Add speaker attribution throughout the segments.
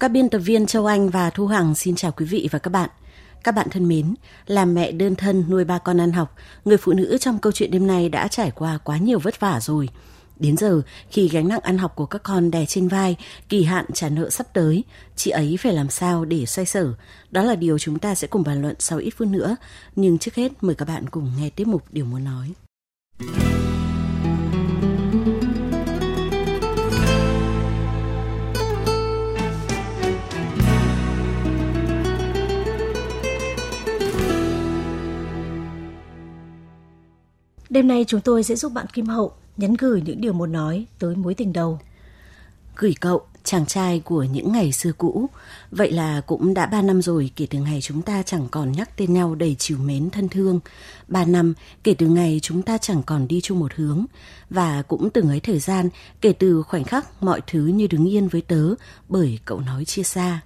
Speaker 1: Các biên tập viên Châu Anh và Thu Hằng xin chào quý vị và các bạn. Các bạn thân mến, làm mẹ đơn thân nuôi ba con ăn học, người phụ nữ trong câu chuyện đêm nay đã trải qua quá nhiều vất vả rồi. Đến giờ, khi gánh nặng ăn học của các con đè trên vai, kỳ hạn trả nợ sắp tới, chị ấy phải làm sao để xoay sở? Đó là điều chúng ta sẽ cùng bàn luận sau ít phút nữa. Nhưng trước hết, mời các bạn cùng nghe tiếp mục Điều Muốn Nói.
Speaker 2: Đêm nay chúng tôi sẽ giúp bạn Kim Hậu nhắn gửi những điều muốn nói tới mối tình đầu.
Speaker 1: Gửi cậu, chàng trai của những ngày xưa cũ. Vậy là cũng đã ba năm rồi kể từ ngày chúng ta chẳng còn nhắc tên nhau đầy chiều mến thân thương. Ba năm kể từ ngày chúng ta chẳng còn đi chung một hướng. Và cũng từng ấy thời gian kể từ khoảnh khắc mọi thứ như đứng yên với tớ bởi cậu nói chia xa.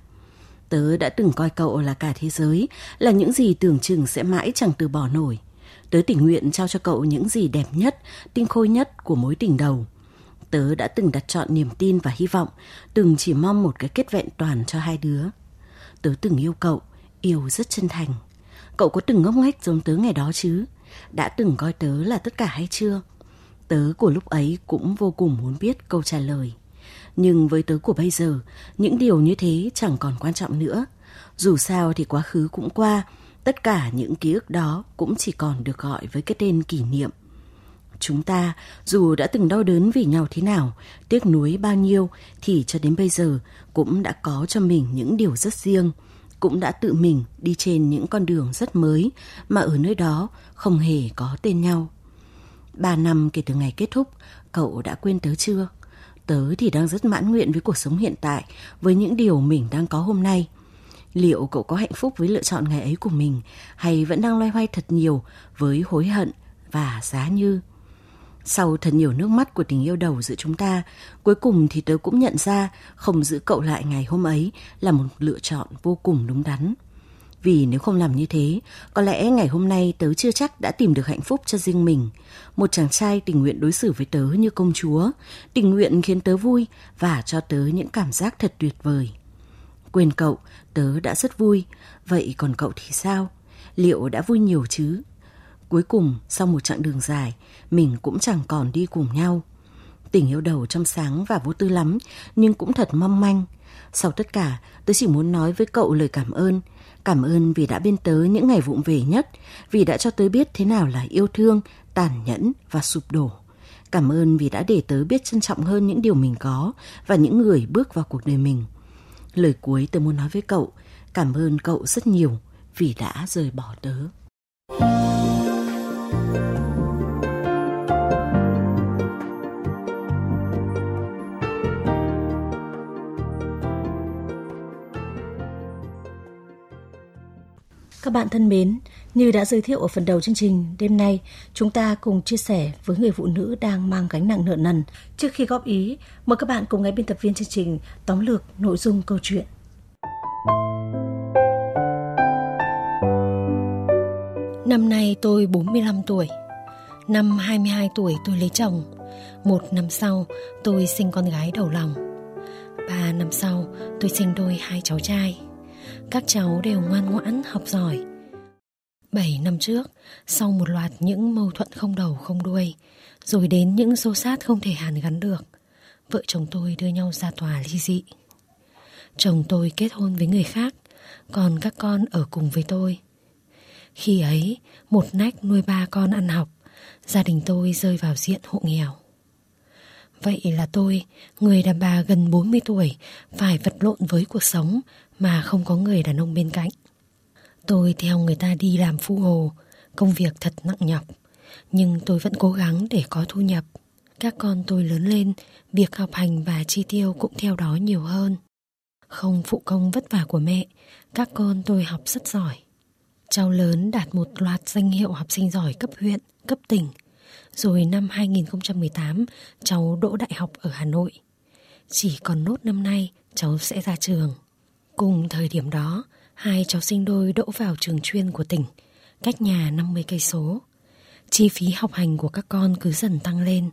Speaker 1: Tớ đã từng coi cậu là cả thế giới, là những gì tưởng chừng sẽ mãi chẳng từ bỏ nổi. Tớ tình nguyện trao cho cậu những gì đẹp nhất, tinh khôi nhất của mối tình đầu. Tớ đã từng đặt chọn niềm tin và hy vọng, từng chỉ mong một cái kết vẹn toàn cho hai đứa. Tớ từng yêu cậu, yêu rất chân thành. Cậu có từng ngốc nghếch giống tớ ngày đó chứ? Đã từng coi tớ là tất cả hay chưa? Tớ của lúc ấy cũng vô cùng muốn biết câu trả lời. Nhưng với tớ của bây giờ, những điều như thế chẳng còn quan trọng nữa. Dù sao thì quá khứ cũng qua, Tất cả những ký ức đó cũng chỉ còn được gọi với cái tên kỷ niệm. Chúng ta, dù đã từng đau đớn vì nhau thế nào, tiếc nuối bao nhiêu, thì cho đến bây giờ cũng đã có cho mình những điều rất riêng, cũng đã tự mình đi trên những con đường rất mới mà ở nơi đó không hề có tên nhau. Ba năm kể từ ngày kết thúc, cậu đã quên tớ chưa? Tớ thì đang rất mãn nguyện với cuộc sống hiện tại, với những điều mình đang có hôm nay – liệu cậu có hạnh phúc với lựa chọn ngày ấy của mình hay vẫn đang loay hoay thật nhiều với hối hận và giá như sau thật nhiều nước mắt của tình yêu đầu giữa chúng ta, cuối cùng thì tớ cũng nhận ra không giữ cậu lại ngày hôm ấy là một lựa chọn vô cùng đúng đắn. Vì nếu không làm như thế, có lẽ ngày hôm nay tớ chưa chắc đã tìm được hạnh phúc cho riêng mình. Một chàng trai tình nguyện đối xử với tớ như công chúa, tình nguyện khiến tớ vui và cho tớ những cảm giác thật tuyệt vời. Quên cậu, tớ đã rất vui. Vậy còn cậu thì sao? Liệu đã vui nhiều chứ? Cuối cùng, sau một chặng đường dài, mình cũng chẳng còn đi cùng nhau. Tình yêu đầu trong sáng và vô tư lắm, nhưng cũng thật mong manh. Sau tất cả, tớ chỉ muốn nói với cậu lời cảm ơn. Cảm ơn vì đã bên tớ những ngày vụng về nhất, vì đã cho tớ biết thế nào là yêu thương, tàn nhẫn và sụp đổ. Cảm ơn vì đã để tớ biết trân trọng hơn những điều mình có và những người bước vào cuộc đời mình. Lời cuối tôi muốn nói với cậu, cảm ơn cậu rất nhiều vì đã rời bỏ tớ.
Speaker 2: Các bạn thân mến, như đã giới thiệu ở phần đầu chương trình, đêm nay chúng ta cùng chia sẻ với người phụ nữ đang mang gánh nặng nợ nần. Trước khi góp ý, mời các bạn cùng nghe biên tập viên chương trình tóm lược nội dung câu chuyện.
Speaker 3: Năm nay tôi 45 tuổi. Năm 22 tuổi tôi lấy chồng. Một năm sau tôi sinh con gái đầu lòng. Ba năm sau tôi sinh đôi hai cháu trai. Các cháu đều ngoan ngoãn học giỏi 7 năm trước, sau một loạt những mâu thuẫn không đầu không đuôi, rồi đến những xô sát không thể hàn gắn được, vợ chồng tôi đưa nhau ra tòa ly dị. Chồng tôi kết hôn với người khác, còn các con ở cùng với tôi. Khi ấy, một nách nuôi ba con ăn học, gia đình tôi rơi vào diện hộ nghèo. Vậy là tôi, người đàn bà gần 40 tuổi, phải vật lộn với cuộc sống mà không có người đàn ông bên cạnh. Tôi theo người ta đi làm phu hồ, công việc thật nặng nhọc, nhưng tôi vẫn cố gắng để có thu nhập. Các con tôi lớn lên, việc học hành và chi tiêu cũng theo đó nhiều hơn. Không phụ công vất vả của mẹ, các con tôi học rất giỏi. Cháu lớn đạt một loạt danh hiệu học sinh giỏi cấp huyện, cấp tỉnh. Rồi năm 2018, cháu đỗ đại học ở Hà Nội. Chỉ còn nốt năm nay, cháu sẽ ra trường. Cùng thời điểm đó, hai cháu sinh đôi đỗ vào trường chuyên của tỉnh, cách nhà 50 cây số. Chi phí học hành của các con cứ dần tăng lên,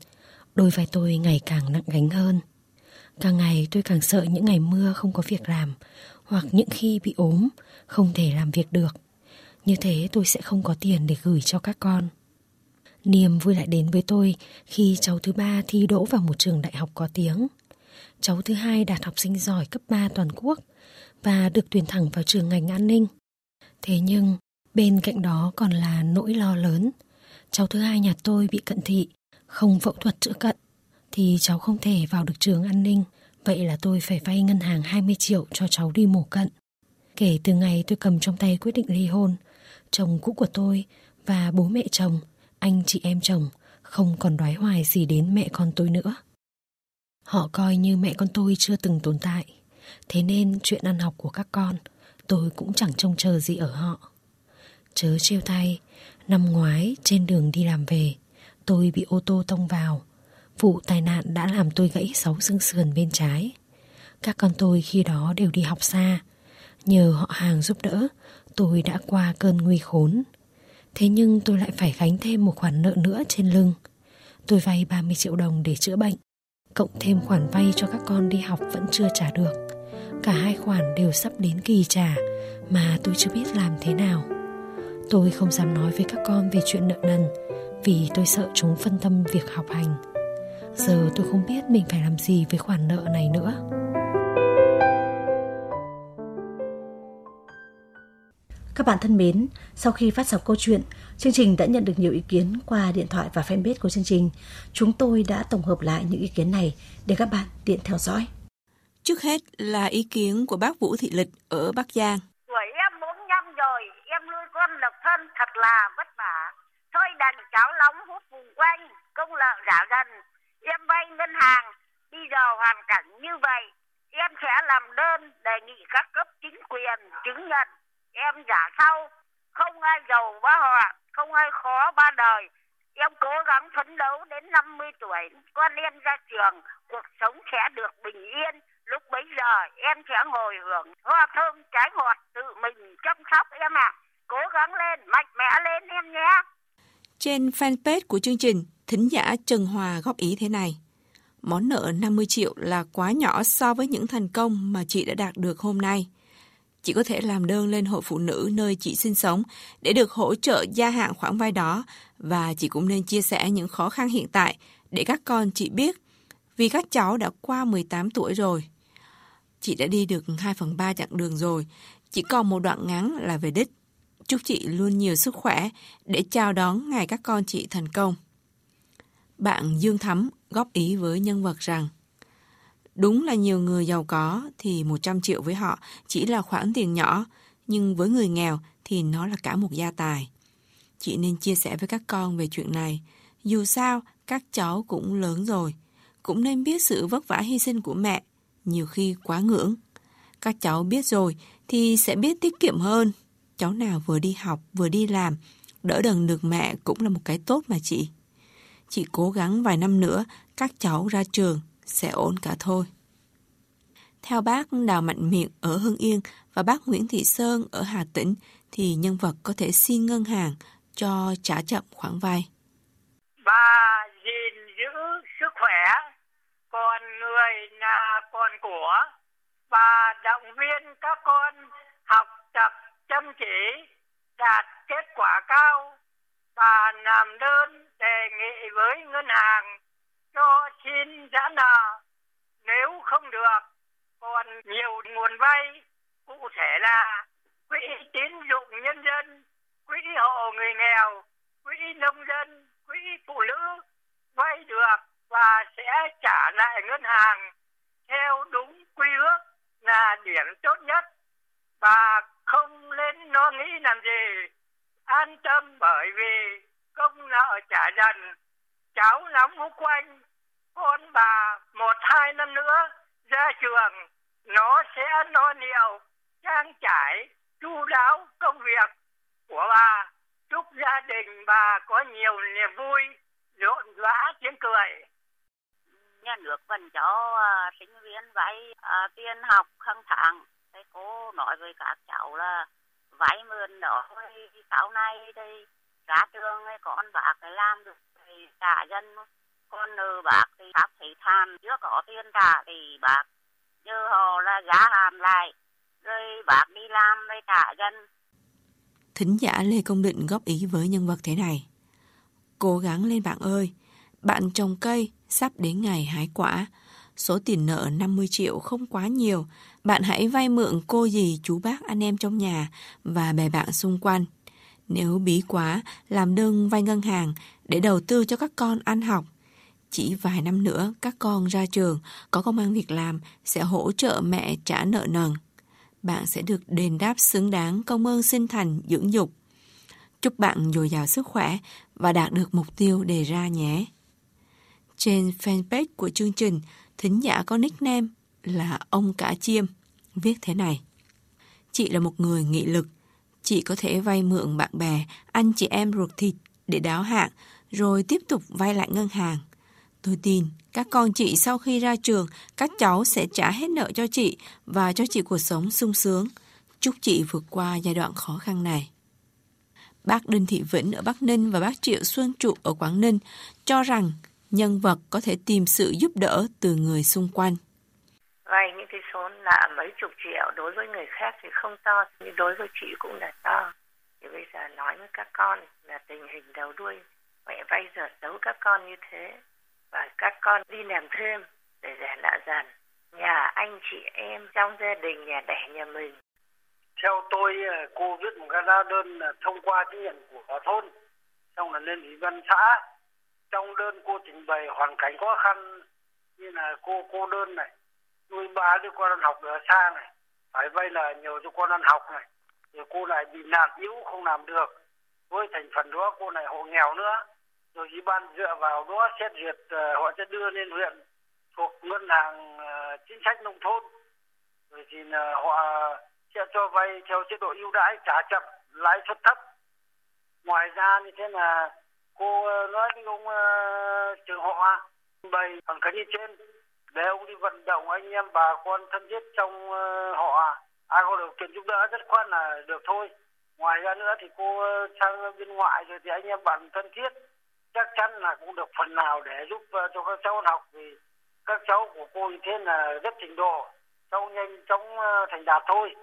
Speaker 3: đôi vai tôi ngày càng nặng gánh hơn. Càng ngày tôi càng sợ những ngày mưa không có việc làm, hoặc những khi bị ốm, không thể làm việc được. Như thế tôi sẽ không có tiền để gửi cho các con. Niềm vui lại đến với tôi khi cháu thứ ba thi đỗ vào một trường đại học có tiếng. Cháu thứ hai đạt học sinh giỏi cấp 3 toàn quốc và được tuyển thẳng vào trường ngành an ninh. Thế nhưng, bên cạnh đó còn là nỗi lo lớn. Cháu thứ hai nhà tôi bị cận thị, không phẫu thuật chữa cận, thì cháu không thể vào được trường an ninh. Vậy là tôi phải vay ngân hàng 20 triệu cho cháu đi mổ cận. Kể từ ngày tôi cầm trong tay quyết định ly hôn, chồng cũ của tôi và bố mẹ chồng, anh chị em chồng không còn đoái hoài gì đến mẹ con tôi nữa. Họ coi như mẹ con tôi chưa từng tồn tại. Thế nên chuyện ăn học của các con tôi cũng chẳng trông chờ gì ở họ. Chớ trêu tay, năm ngoái trên đường đi làm về, tôi bị ô tô tông vào. Vụ tai nạn đã làm tôi gãy sáu xương sườn bên trái. Các con tôi khi đó đều đi học xa. Nhờ họ hàng giúp đỡ, tôi đã qua cơn nguy khốn. Thế nhưng tôi lại phải gánh thêm một khoản nợ nữa trên lưng. Tôi vay 30 triệu đồng để chữa bệnh, cộng thêm khoản vay cho các con đi học vẫn chưa trả được. Cả hai khoản đều sắp đến kỳ trả, mà tôi chưa biết làm thế nào. Tôi không dám nói với các con về chuyện nợ nần, vì tôi sợ chúng phân tâm việc học hành. Giờ tôi không biết mình phải làm gì với khoản nợ này nữa.
Speaker 2: Các bạn thân mến, sau khi phát sóng câu chuyện, chương trình đã nhận được nhiều ý kiến qua điện thoại và fanpage của chương trình. Chúng tôi đã tổng hợp lại những ý kiến này để các bạn tiện theo dõi.
Speaker 4: Trước hết là ý kiến của bác Vũ Thị Lịch ở Bắc Giang.
Speaker 5: Tuổi em 45 rồi, em nuôi con độc thân thật là vất vả. Thôi đành cháo nóng hút vùng quanh, công lợ rã gần. Em vay ngân hàng, bây giờ hoàn cảnh như vậy, em sẽ làm đơn đề nghị các cấp chính quyền chứng nhận em giả sau. Không ai giàu ba họ, không ai khó ba đời. Em cố gắng phấn đấu đến 50 tuổi, con em ra trường, cuộc sống sẽ được bình yên. Lúc bấy giờ, em sẽ ngồi hưởng hoa thơm trái ngọt tự mình chăm sóc em ạ. À. cố gắng lên, mạnh mẽ lên em nhé.
Speaker 4: Trên fanpage của chương trình, thính giả Trần Hòa góp ý thế này. Món nợ 50 triệu là quá nhỏ so với những thành công mà chị đã đạt được hôm nay chị có thể làm đơn lên hội phụ nữ nơi chị sinh sống để được hỗ trợ gia hạn khoản vay đó và chị cũng nên chia sẻ những khó khăn hiện tại để các con chị biết vì các cháu đã qua 18 tuổi rồi. Chị đã đi được 2 phần 3 chặng đường rồi, chỉ còn một đoạn ngắn là về đích. Chúc chị luôn nhiều sức khỏe để chào đón ngày các con chị thành công. Bạn Dương Thắm góp ý với nhân vật rằng Đúng là nhiều người giàu có thì 100 triệu với họ chỉ là khoản tiền nhỏ, nhưng với người nghèo thì nó là cả một gia tài. Chị nên chia sẻ với các con về chuyện này. Dù sao, các cháu cũng lớn rồi, cũng nên biết sự vất vả hy sinh của mẹ, nhiều khi quá ngưỡng. Các cháu biết rồi thì sẽ biết tiết kiệm hơn. Cháu nào vừa đi học vừa đi làm, đỡ đần được mẹ cũng là một cái tốt mà chị. Chị cố gắng vài năm nữa, các cháu ra trường sẽ ổn cả thôi. Theo bác Đào Mạnh Miệng ở Hưng Yên và bác Nguyễn Thị Sơn ở Hà Tĩnh thì nhân vật có thể xin ngân hàng cho trả chậm khoản vay.
Speaker 5: Bà gìn giữ sức khỏe, còn người là còn của. Bà động viên các con học tập chăm chỉ, đạt kết quả cao. Bà làm đơn đề nghị với ngân hàng cho xin giãn nợ. Nếu không được, còn nhiều nguồn vay, cụ thể là quỹ tín dụng nhân dân, quỹ hộ người nghèo, quỹ nông dân, quỹ phụ nữ vay được và sẽ trả lại ngân hàng theo đúng quy ước là điểm tốt nhất. Và không nên lo nghĩ làm gì. An tâm bởi vì công nợ trả dần cháu nóng hút quanh con bà một hai năm nữa ra trường nó sẽ no nhiều trang trải chu đáo công việc của bà. Chúc gia đình bà có nhiều niềm vui rộn rã tiếng cười.
Speaker 6: Nhà nước vẫn cho uh, à, sinh viên vay uh, tiền học hàng tháng thầy cô nói với các cháu là vay mượn đó sau này đây ra trường con bác phải làm được thì trả dân con nợ bạc thì sắp thị than chưa có tiền trả thì bạc như họ là giá hàm lại rồi bạc đi làm rồi trả dân
Speaker 4: Thính giả Lê Công Định góp ý với nhân vật thế này. Cố gắng lên bạn ơi, bạn trồng cây, sắp đến ngày hái quả. Số tiền nợ 50 triệu không quá nhiều, bạn hãy vay mượn cô dì chú bác anh em trong nhà và bè bạn xung quanh. Nếu bí quá, làm đơn vay ngân hàng để đầu tư cho các con ăn học. Chỉ vài năm nữa, các con ra trường, có công an việc làm sẽ hỗ trợ mẹ trả nợ nần. Bạn sẽ được đền đáp xứng đáng công ơn sinh thành dưỡng dục. Chúc bạn dồi dào sức khỏe và đạt được mục tiêu đề ra nhé. Trên fanpage của chương trình, thính giả có nickname là ông cả chiêm, viết thế này. Chị là một người nghị lực, chị có thể vay mượn bạn bè, anh chị em ruột thịt để đáo hạn, rồi tiếp tục vay lại ngân hàng. Tôi tin các con chị sau khi ra trường, các cháu sẽ trả hết nợ cho chị và cho chị cuộc sống sung sướng. Chúc chị vượt qua giai đoạn khó khăn này. Bác Đinh Thị Vĩnh ở Bắc Ninh và bác Triệu Xuân Trụ ở Quảng Ninh cho rằng nhân vật có thể tìm sự giúp đỡ từ người xung quanh.
Speaker 7: Vay vốn là mấy chục triệu đối với người khác thì không to, nhưng đối với chị cũng là to. Thì bây giờ nói với các con là tình hình đầu đuôi mẹ vay giờ giấu các con như thế và các con đi làm thêm để rẻ nợ dần. Nhà anh chị em trong gia đình nhà đẻ nhà mình.
Speaker 8: Theo tôi ờ, cô viết một cái lá đơn thông qua chứng nhận của thôn xong là lên ủy ban xã. Trong đơn cô trình bày hoàn cảnh khó khăn như là cô cô đơn này nuôi ba đứa con ăn học ở xa này. Phải vay là nhiều cho con ăn học này. Rồi cô lại bị nạn yếu không làm được. Với thành phần đó cô này hộ nghèo nữa. Rồi ủy ban dựa vào đó xét duyệt uh, họ sẽ đưa lên huyện thuộc ngân hàng uh, chính sách nông thôn. Rồi thì uh, họ sẽ cho vay theo chế độ ưu đãi trả chậm lãi suất thấp. Ngoài ra như thế là cô nói với ông uh, trưởng họ bày bằng cái như trên để ông đi vận động anh em bà con thân thiết trong ờ, họ à. ai có điều kiện giúp đỡ rất khoan là được thôi. Ngoài ra nữa thì cô ờ, sang bên ngoại rồi thì anh em bạn thân thiết chắc chắn là cũng được phần nào để giúp ờ, cho các cháu học vì các cháu của cô như thế là rất trình độ. Cháu nhanh chóng thành đạt thôi.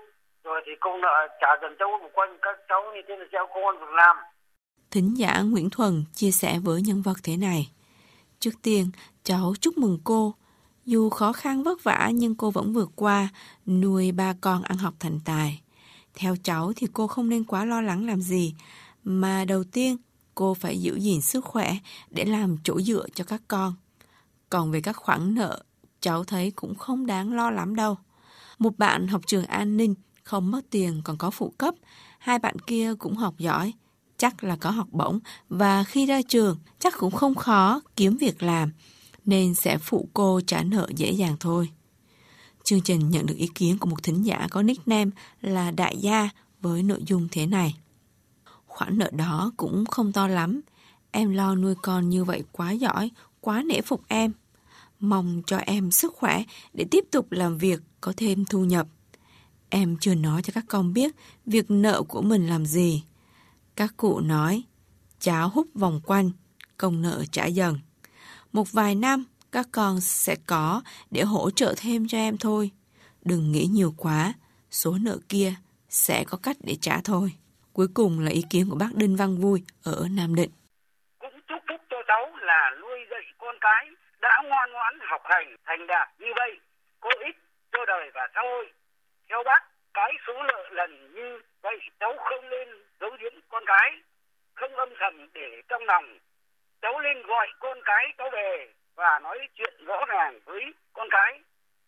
Speaker 8: Rồi thì công nợ trả dần cháu một quanh các cháu như thế là sẽ có công an việc làm.
Speaker 4: Thính giả Nguyễn Thuần chia sẻ với nhân vật thế này. Trước tiên, cháu chúc mừng cô. Dù khó khăn vất vả nhưng cô vẫn vượt qua, nuôi ba con ăn học thành tài. Theo cháu thì cô không nên quá lo lắng làm gì, mà đầu tiên cô phải giữ gìn sức khỏe để làm chỗ dựa cho các con. Còn về các khoản nợ, cháu thấy cũng không đáng lo lắm đâu. Một bạn học trường an ninh, không mất tiền còn có phụ cấp, hai bạn kia cũng học giỏi, chắc là có học bổng và khi ra trường chắc cũng không khó kiếm việc làm, nên sẽ phụ cô trả nợ dễ dàng thôi. Chương trình nhận được ý kiến của một thính giả có nickname là Đại Gia với nội dung thế này. Khoản nợ đó cũng không to lắm. Em lo nuôi con như vậy quá giỏi, quá nể phục em. Mong cho em sức khỏe để tiếp tục làm việc có thêm thu nhập. Em chưa nói cho các con biết việc nợ của mình làm gì. Các cụ nói, cháu hút vòng quanh, công nợ trả dần. Một vài năm, các con sẽ có để hỗ trợ thêm cho em thôi. Đừng nghĩ nhiều quá, số nợ kia sẽ có cách để trả thôi. Cuối cùng là ý kiến của bác Đinh Văn Vui ở Nam Định.
Speaker 8: cũng chúc phúc cho cháu là nuôi dạy con cái đã ngoan ngoãn học hành thành đạt như vậy có ích cho đời và xã hội theo bác cái số nợ lần như vậy cháu không nên giấu giếm con cái không âm thầm để trong lòng cháu lên gọi con cái cháu về và nói chuyện rõ ràng với con cái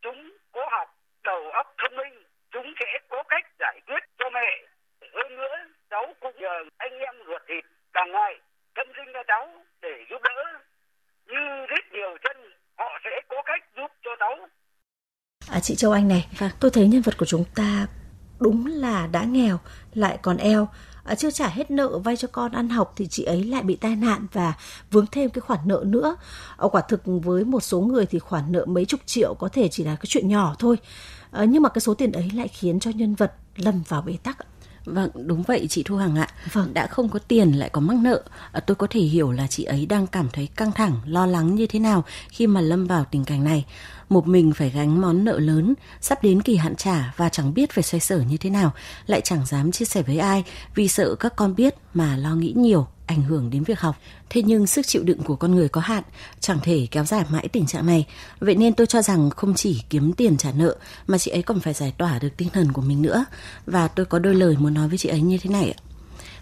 Speaker 8: chúng có học đầu óc thông minh chúng sẽ có cách giải quyết cho mẹ hơn nữa cháu cũng nhờ anh em ruột thịt càng ngày tâm sinh cho cháu để giúp đỡ như rất nhiều chân họ sẽ cố cách giúp cho cháu
Speaker 2: À, chị Châu Anh này,
Speaker 1: Vâng.
Speaker 2: tôi thấy nhân vật của chúng ta đúng là đã nghèo lại còn eo. Ờ, chưa trả hết nợ vay cho con ăn học thì chị ấy lại bị tai nạn và vướng thêm cái khoản nợ nữa. Ờ, quả thực với một số người thì khoản nợ mấy chục triệu có thể chỉ là cái chuyện nhỏ thôi. Ờ, nhưng mà cái số tiền ấy lại khiến cho nhân vật lâm vào bế tắc.
Speaker 1: Vâng, đúng vậy chị Thu Hằng ạ.
Speaker 2: Vâng.
Speaker 1: Đã không có tiền lại có mắc nợ. À, tôi có thể hiểu là chị ấy đang cảm thấy căng thẳng, lo lắng như thế nào khi mà lâm vào tình cảnh này. Một mình phải gánh món nợ lớn, sắp đến kỳ hạn trả và chẳng biết phải xoay sở như thế nào, lại chẳng dám chia sẻ với ai vì sợ các con biết mà lo nghĩ nhiều ảnh hưởng đến việc học. Thế nhưng sức chịu đựng của con người có hạn, chẳng thể kéo dài mãi tình trạng này. Vậy nên tôi cho rằng không chỉ kiếm tiền trả nợ mà chị ấy còn phải giải tỏa được tinh thần của mình nữa. Và tôi có đôi lời muốn nói với chị ấy như thế này ạ.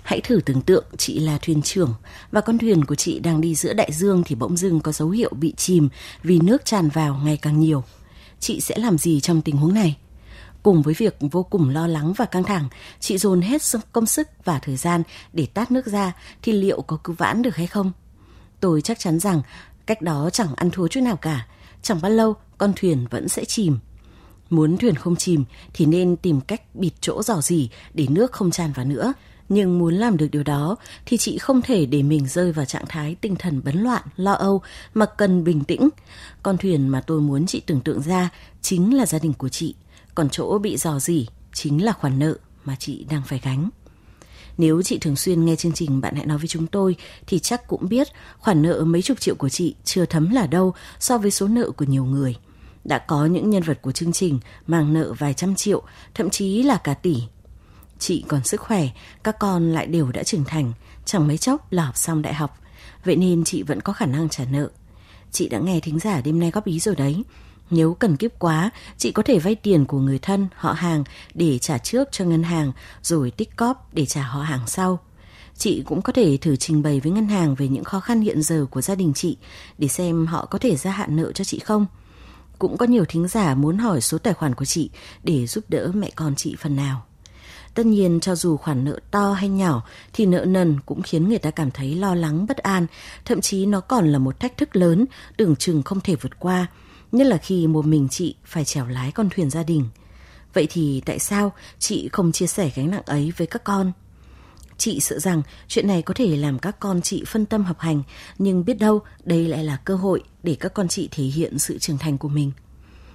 Speaker 1: Hãy thử tưởng tượng chị là thuyền trưởng và con thuyền của chị đang đi giữa đại dương thì bỗng dưng có dấu hiệu bị chìm vì nước tràn vào ngày càng nhiều. Chị sẽ làm gì trong tình huống này? Cùng với việc vô cùng lo lắng và căng thẳng, chị dồn hết công sức và thời gian để tát nước ra thì liệu có cứu vãn được hay không? Tôi chắc chắn rằng cách đó chẳng ăn thua chút nào cả. Chẳng bao lâu con thuyền vẫn sẽ chìm. Muốn thuyền không chìm thì nên tìm cách bịt chỗ rò rỉ để nước không tràn vào nữa. Nhưng muốn làm được điều đó thì chị không thể để mình rơi vào trạng thái tinh thần bấn loạn, lo âu mà cần bình tĩnh. Con thuyền mà tôi muốn chị tưởng tượng ra chính là gia đình của chị. Còn chỗ bị dò dỉ chính là khoản nợ mà chị đang phải gánh. Nếu chị thường xuyên nghe chương trình Bạn hãy nói với chúng tôi thì chắc cũng biết khoản nợ mấy chục triệu của chị chưa thấm là đâu so với số nợ của nhiều người. Đã có những nhân vật của chương trình mang nợ vài trăm triệu, thậm chí là cả tỷ. Chị còn sức khỏe, các con lại đều đã trưởng thành, chẳng mấy chốc là học xong đại học. Vậy nên chị vẫn có khả năng trả nợ. Chị đã nghe thính giả đêm nay góp ý rồi đấy. Nếu cần kiếp quá, chị có thể vay tiền của người thân, họ hàng để trả trước cho ngân hàng rồi tích cóp để trả họ hàng sau. Chị cũng có thể thử trình bày với ngân hàng về những khó khăn hiện giờ của gia đình chị để xem họ có thể gia hạn nợ cho chị không. Cũng có nhiều thính giả muốn hỏi số tài khoản của chị để giúp đỡ mẹ con chị phần nào. Tất nhiên cho dù khoản nợ to hay nhỏ thì nợ nần cũng khiến người ta cảm thấy lo lắng bất an, thậm chí nó còn là một thách thức lớn, tưởng chừng không thể vượt qua, nhất là khi một mình chị phải chèo lái con thuyền gia đình. Vậy thì tại sao chị không chia sẻ gánh nặng ấy với các con? Chị sợ rằng chuyện này có thể làm các con chị phân tâm học hành, nhưng biết đâu đây lại là cơ hội để các con chị thể hiện sự trưởng thành của mình.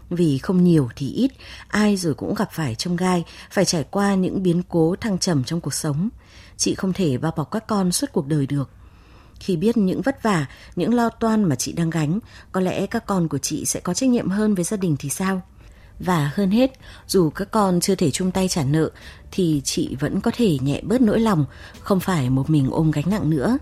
Speaker 1: Vì không nhiều thì ít, ai rồi cũng gặp phải trong gai, phải trải qua những biến cố thăng trầm trong cuộc sống. Chị không thể bao bọc các con suốt cuộc đời được. Khi biết những vất vả, những lo toan mà chị đang gánh, có lẽ các con của chị sẽ có trách nhiệm hơn với gia đình thì sao? Và hơn hết, dù các con chưa thể chung tay trả nợ, thì chị vẫn có thể nhẹ bớt nỗi lòng, không phải một mình ôm gánh nặng nữa.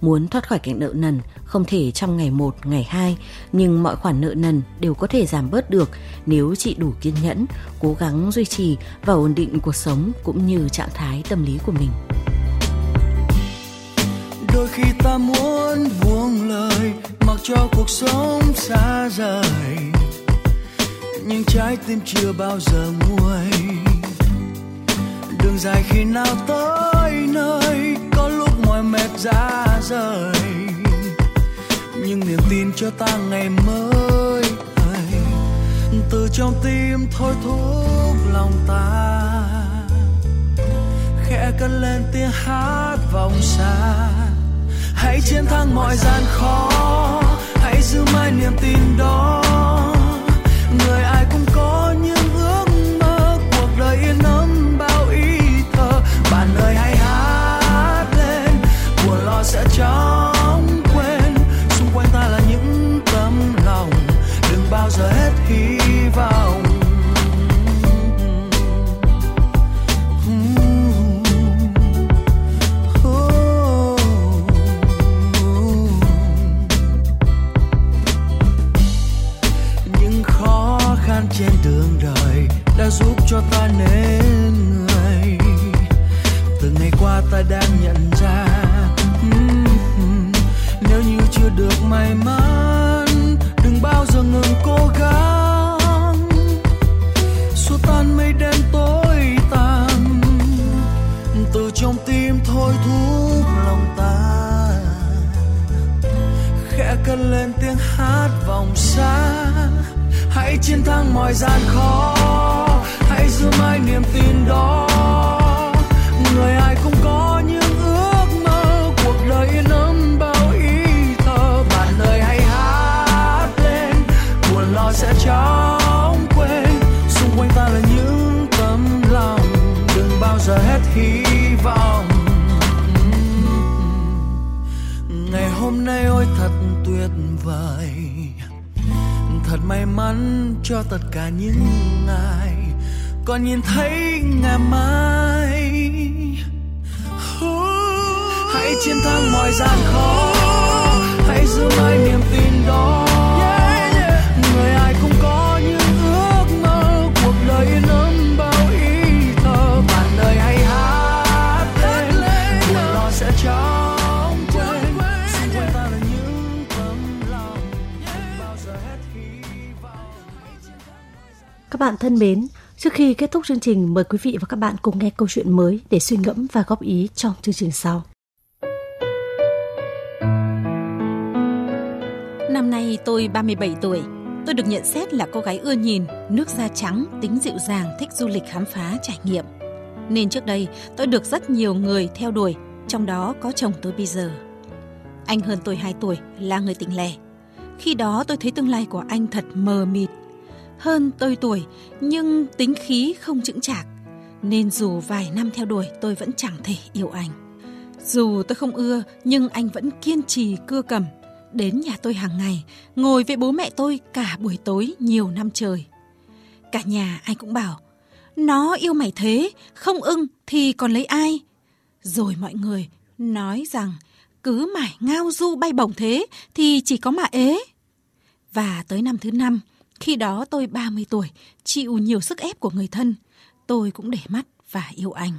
Speaker 1: Muốn thoát khỏi cảnh nợ nần không thể trong ngày 1, ngày 2, nhưng mọi khoản nợ nần đều có thể giảm bớt được nếu chị đủ kiên nhẫn, cố gắng duy trì và ổn định cuộc sống cũng như trạng thái tâm lý của mình
Speaker 9: đôi khi ta muốn buông lời, mặc cho cuộc sống xa rời. Nhưng trái tim chưa bao giờ nguôi. Đường dài khi nào tới nơi, có lúc mỏi mệt ra rời. Nhưng niềm tin cho ta ngày mới từ trong tim thôi thúc lòng ta. Khẽ cất lên tiếng hát vòng xa hãy chiến thắng mọi gian khó. Hãy giữ mãi trong tim thôi thúc lòng ta. Khẽ cất lên tiếng hát vòng xa. Hãy chiến thắng mọi gian khó. Hãy giữ mãi niềm tin đó. Người ai cũng có những ước mơ. Cuộc đời yên ấm bao ý thơ. Bạn ơi, hãy hát lên. Buồn lo sẽ chóng quên. Xung quanh ta là những tấm lòng. Đừng bao giờ hết hy hôm nay ôi, thật tuyệt vời. Thật may mắn cho tất cả những ai còn nhìn thấy ngày mai. Hãy chiến thắng mọi gian khó.
Speaker 2: Các bạn thân mến, trước khi kết thúc chương trình, mời quý vị và các bạn cùng nghe câu chuyện mới để suy ngẫm và góp ý trong chương trình sau.
Speaker 10: Năm nay tôi 37 tuổi. Tôi được nhận xét là cô gái ưa nhìn, nước da trắng, tính dịu dàng, thích du lịch khám phá, trải nghiệm. Nên trước đây tôi được rất nhiều người theo đuổi, trong đó có chồng tôi bây giờ. Anh hơn tôi 2 tuổi, là người tỉnh lẻ. Khi đó tôi thấy tương lai của anh thật mờ mịt. Hơn tôi tuổi, nhưng tính khí không chững chạc. Nên dù vài năm theo đuổi tôi vẫn chẳng thể yêu anh. Dù tôi không ưa, nhưng anh vẫn kiên trì cưa cầm. Đến nhà tôi hàng ngày, ngồi với bố mẹ tôi cả buổi tối nhiều năm trời. Cả nhà ai cũng bảo, nó yêu mày thế, không ưng thì còn lấy ai? Rồi mọi người nói rằng cứ mải ngao du bay bổng thế thì chỉ có mà ế. Và tới năm thứ năm, khi đó tôi 30 tuổi, chịu nhiều sức ép của người thân, tôi cũng để mắt và yêu anh.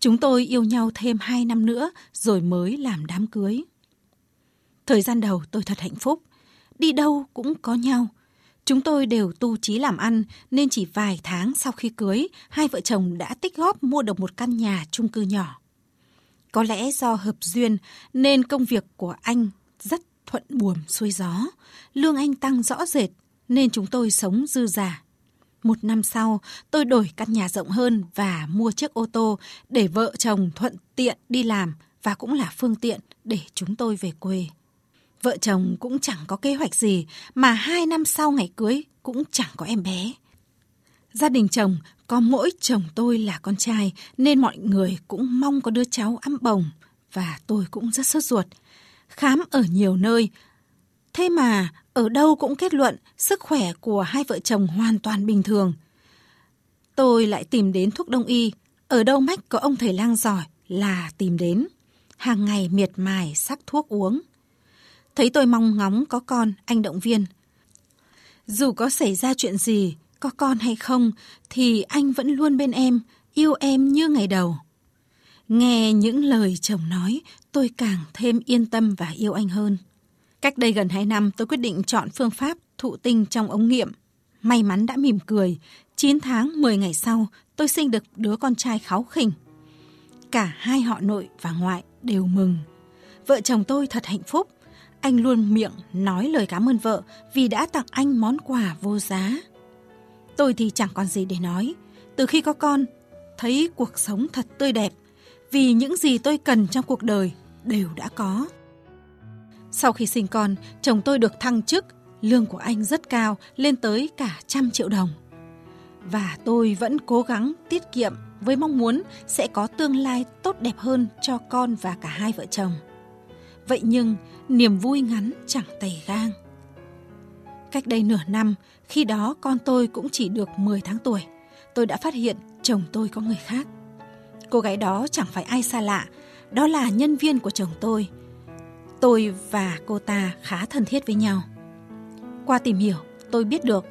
Speaker 10: Chúng tôi yêu nhau thêm 2 năm nữa rồi mới làm đám cưới. Thời gian đầu tôi thật hạnh phúc, đi đâu cũng có nhau. Chúng tôi đều tu trí làm ăn nên chỉ vài tháng sau khi cưới, hai vợ chồng đã tích góp mua được một căn nhà chung cư nhỏ. Có lẽ do hợp duyên nên công việc của anh rất thuận buồm xuôi gió. Lương anh tăng rõ rệt nên chúng tôi sống dư giả. Một năm sau, tôi đổi căn nhà rộng hơn và mua chiếc ô tô để vợ chồng thuận tiện đi làm và cũng là phương tiện để chúng tôi về quê. Vợ chồng cũng chẳng có kế hoạch gì mà hai năm sau ngày cưới cũng chẳng có em bé. Gia đình chồng có mỗi chồng tôi là con trai nên mọi người cũng mong có đứa cháu ấm bồng và tôi cũng rất sốt ruột. Khám ở nhiều nơi, thế mà ở đâu cũng kết luận sức khỏe của hai vợ chồng hoàn toàn bình thường. Tôi lại tìm đến thuốc đông y, ở đâu mách có ông thầy lang giỏi là tìm đến. Hàng ngày miệt mài sắc thuốc uống. Thấy tôi mong ngóng có con, anh động viên. Dù có xảy ra chuyện gì, có con hay không, thì anh vẫn luôn bên em, yêu em như ngày đầu. Nghe những lời chồng nói, tôi càng thêm yên tâm và yêu anh hơn. Cách đây gần 2 năm, tôi quyết định chọn phương pháp thụ tinh trong ống nghiệm. May mắn đã mỉm cười. 9 tháng 10 ngày sau, tôi sinh được đứa con trai kháu khỉnh. Cả hai họ nội và ngoại đều mừng. Vợ chồng tôi thật hạnh phúc. Anh luôn miệng nói lời cảm ơn vợ vì đã tặng anh món quà vô giá. Tôi thì chẳng còn gì để nói. Từ khi có con, thấy cuộc sống thật tươi đẹp. Vì những gì tôi cần trong cuộc đời đều đã có. Sau khi sinh con, chồng tôi được thăng chức, lương của anh rất cao, lên tới cả trăm triệu đồng. Và tôi vẫn cố gắng tiết kiệm với mong muốn sẽ có tương lai tốt đẹp hơn cho con và cả hai vợ chồng. Vậy nhưng, niềm vui ngắn chẳng tày gang. Cách đây nửa năm, khi đó con tôi cũng chỉ được 10 tháng tuổi, tôi đã phát hiện chồng tôi có người khác. Cô gái đó chẳng phải ai xa lạ, đó là nhân viên của chồng tôi. Tôi và cô ta khá thân thiết với nhau. Qua tìm hiểu, tôi biết được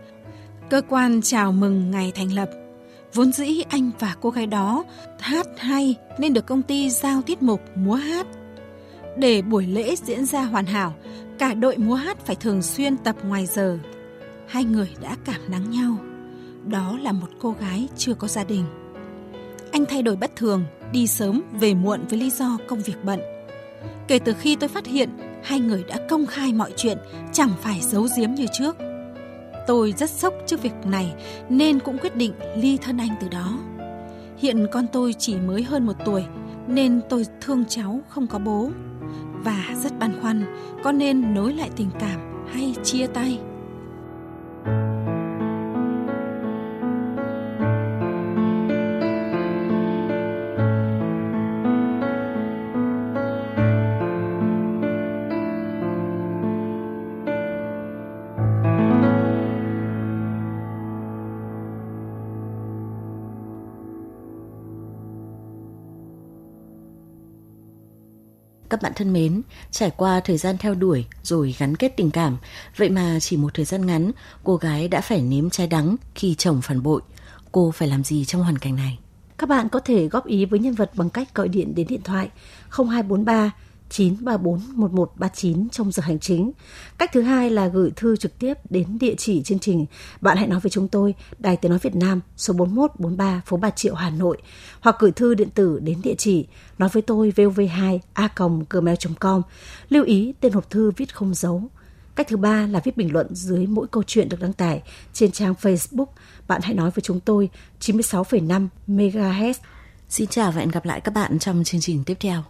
Speaker 10: cơ quan chào mừng ngày thành lập. Vốn dĩ anh và cô gái đó hát hay nên được công ty giao tiết mục múa hát. Để buổi lễ diễn ra hoàn hảo, cả đội múa hát phải thường xuyên tập ngoài giờ. Hai người đã cảm nắng nhau. Đó là một cô gái chưa có gia đình. Anh thay đổi bất thường, đi sớm về muộn với lý do công việc bận. Kể từ khi tôi phát hiện hai người đã công khai mọi chuyện, chẳng phải giấu giếm như trước. Tôi rất sốc trước việc này nên cũng quyết định ly thân anh từ đó. Hiện con tôi chỉ mới hơn một tuổi nên tôi thương cháu không có bố và rất băn khoăn có nên nối lại tình cảm hay chia tay.
Speaker 1: Các bạn thân mến, trải qua thời gian theo đuổi rồi gắn kết tình cảm, vậy mà chỉ một thời gian ngắn, cô gái đã phải nếm trái đắng khi chồng phản bội. Cô phải làm gì trong hoàn cảnh này?
Speaker 2: Các bạn có thể góp ý với nhân vật bằng cách gọi điện đến điện thoại 0243 934 1139 trong giờ hành chính. Cách thứ hai là gửi thư trực tiếp đến địa chỉ chương trình Bạn hãy nói với chúng tôi, Đài Tiếng Nói Việt Nam, số 4143, phố Bà Triệu, Hà Nội. Hoặc gửi thư điện tử đến địa chỉ nói với tôi vov2 a gmail.com. Lưu ý tên hộp thư viết không dấu. Cách thứ ba là viết bình luận dưới mỗi câu chuyện được đăng tải trên trang Facebook Bạn hãy nói với chúng tôi 96,5 MHz.
Speaker 1: Xin chào và hẹn gặp lại các bạn trong chương trình tiếp theo.